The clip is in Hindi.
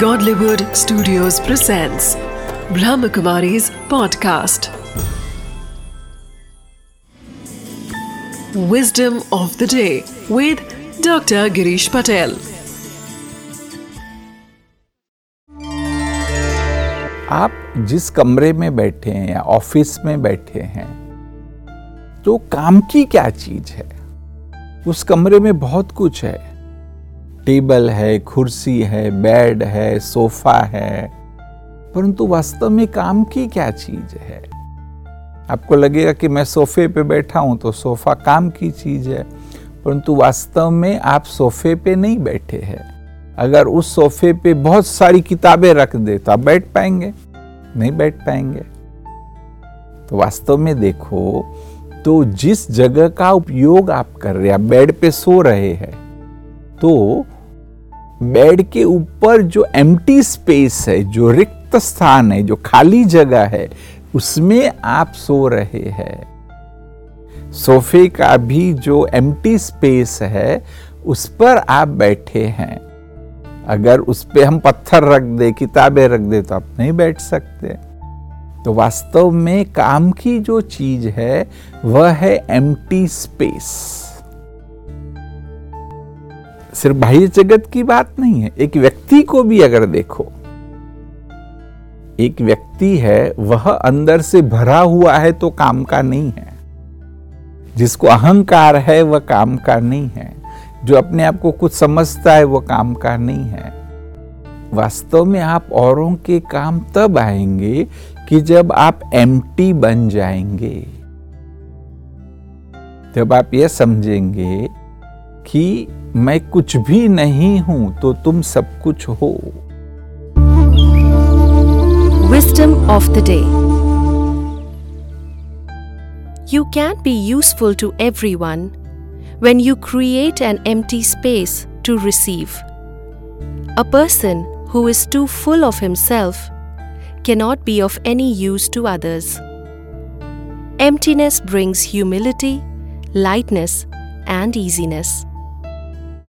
Godlywood Studios presents Brahmakumari's podcast. Wisdom of the day with Dr. Girish Patel. आप जिस कमरे में बैठे हैं या ऑफ़िस में बैठे हैं तो काम की क्या चीज़ है उस कमरे में बहुत कुछ है टेबल है, कुर्सी है, बेड है, सोफा है। परंतु वास्तव में काम की क्या चीज़ है? आपको लगेगा कि मैं सोफे पे बैठा हूँ तो सोफा काम की चीज़ है, परंतु वास्तव में आप सोफे पे नहीं बैठे हैं। अगर उस सोफे पे बहुत सारी किताबें रख दे तो आप बैठ पाएँगे, नहीं बैठ पाएँगे। तो वास्तव में देखो तो जिस जगह का उपयोग आप कर रहे हैं बेड पे सो रहे हैं तो बेड के ऊपर जो एम्प्टी स्पेस है, जो रिक्त स्थान है, जो खाली जगह है, उसमें आप सो रहे हैं। सोफे का भी जो एम्प्टी स्पेस है, उस पर आप बैठे हैं। अगर उस पर हम पत्थर रख दे, किताबें रख दे तो आप नहीं बैठ सकते। तो वास्तव में काम की जो चीज़ है, वह है एम्प्टी स्पेस सिर्फ़ बाह्य जगत की बात नहीं है, एक व्यक्ति को भी अगर देखो, एक व्यक्ति है, वह अंदर से भरा हुआ है तो काम का नहीं है। जिसको अहंकार है, वह काम का नहीं है। जो अपने आप को कुछ समझता है, वह काम का नहीं है। वास्तव में आप औरों के काम तब आएँगे कि जब आप एम्प्टी बन जाएँगे। जब आप यह समझेंगे कि मैं कुछ भी नहीं हूं तो तुम सब कुछ हो Wisdom of the day You can be useful to everyone when you create an empty space to receive. A person who is too full of himself cannot be of any use to others. Emptiness brings humility, lightness, and easiness.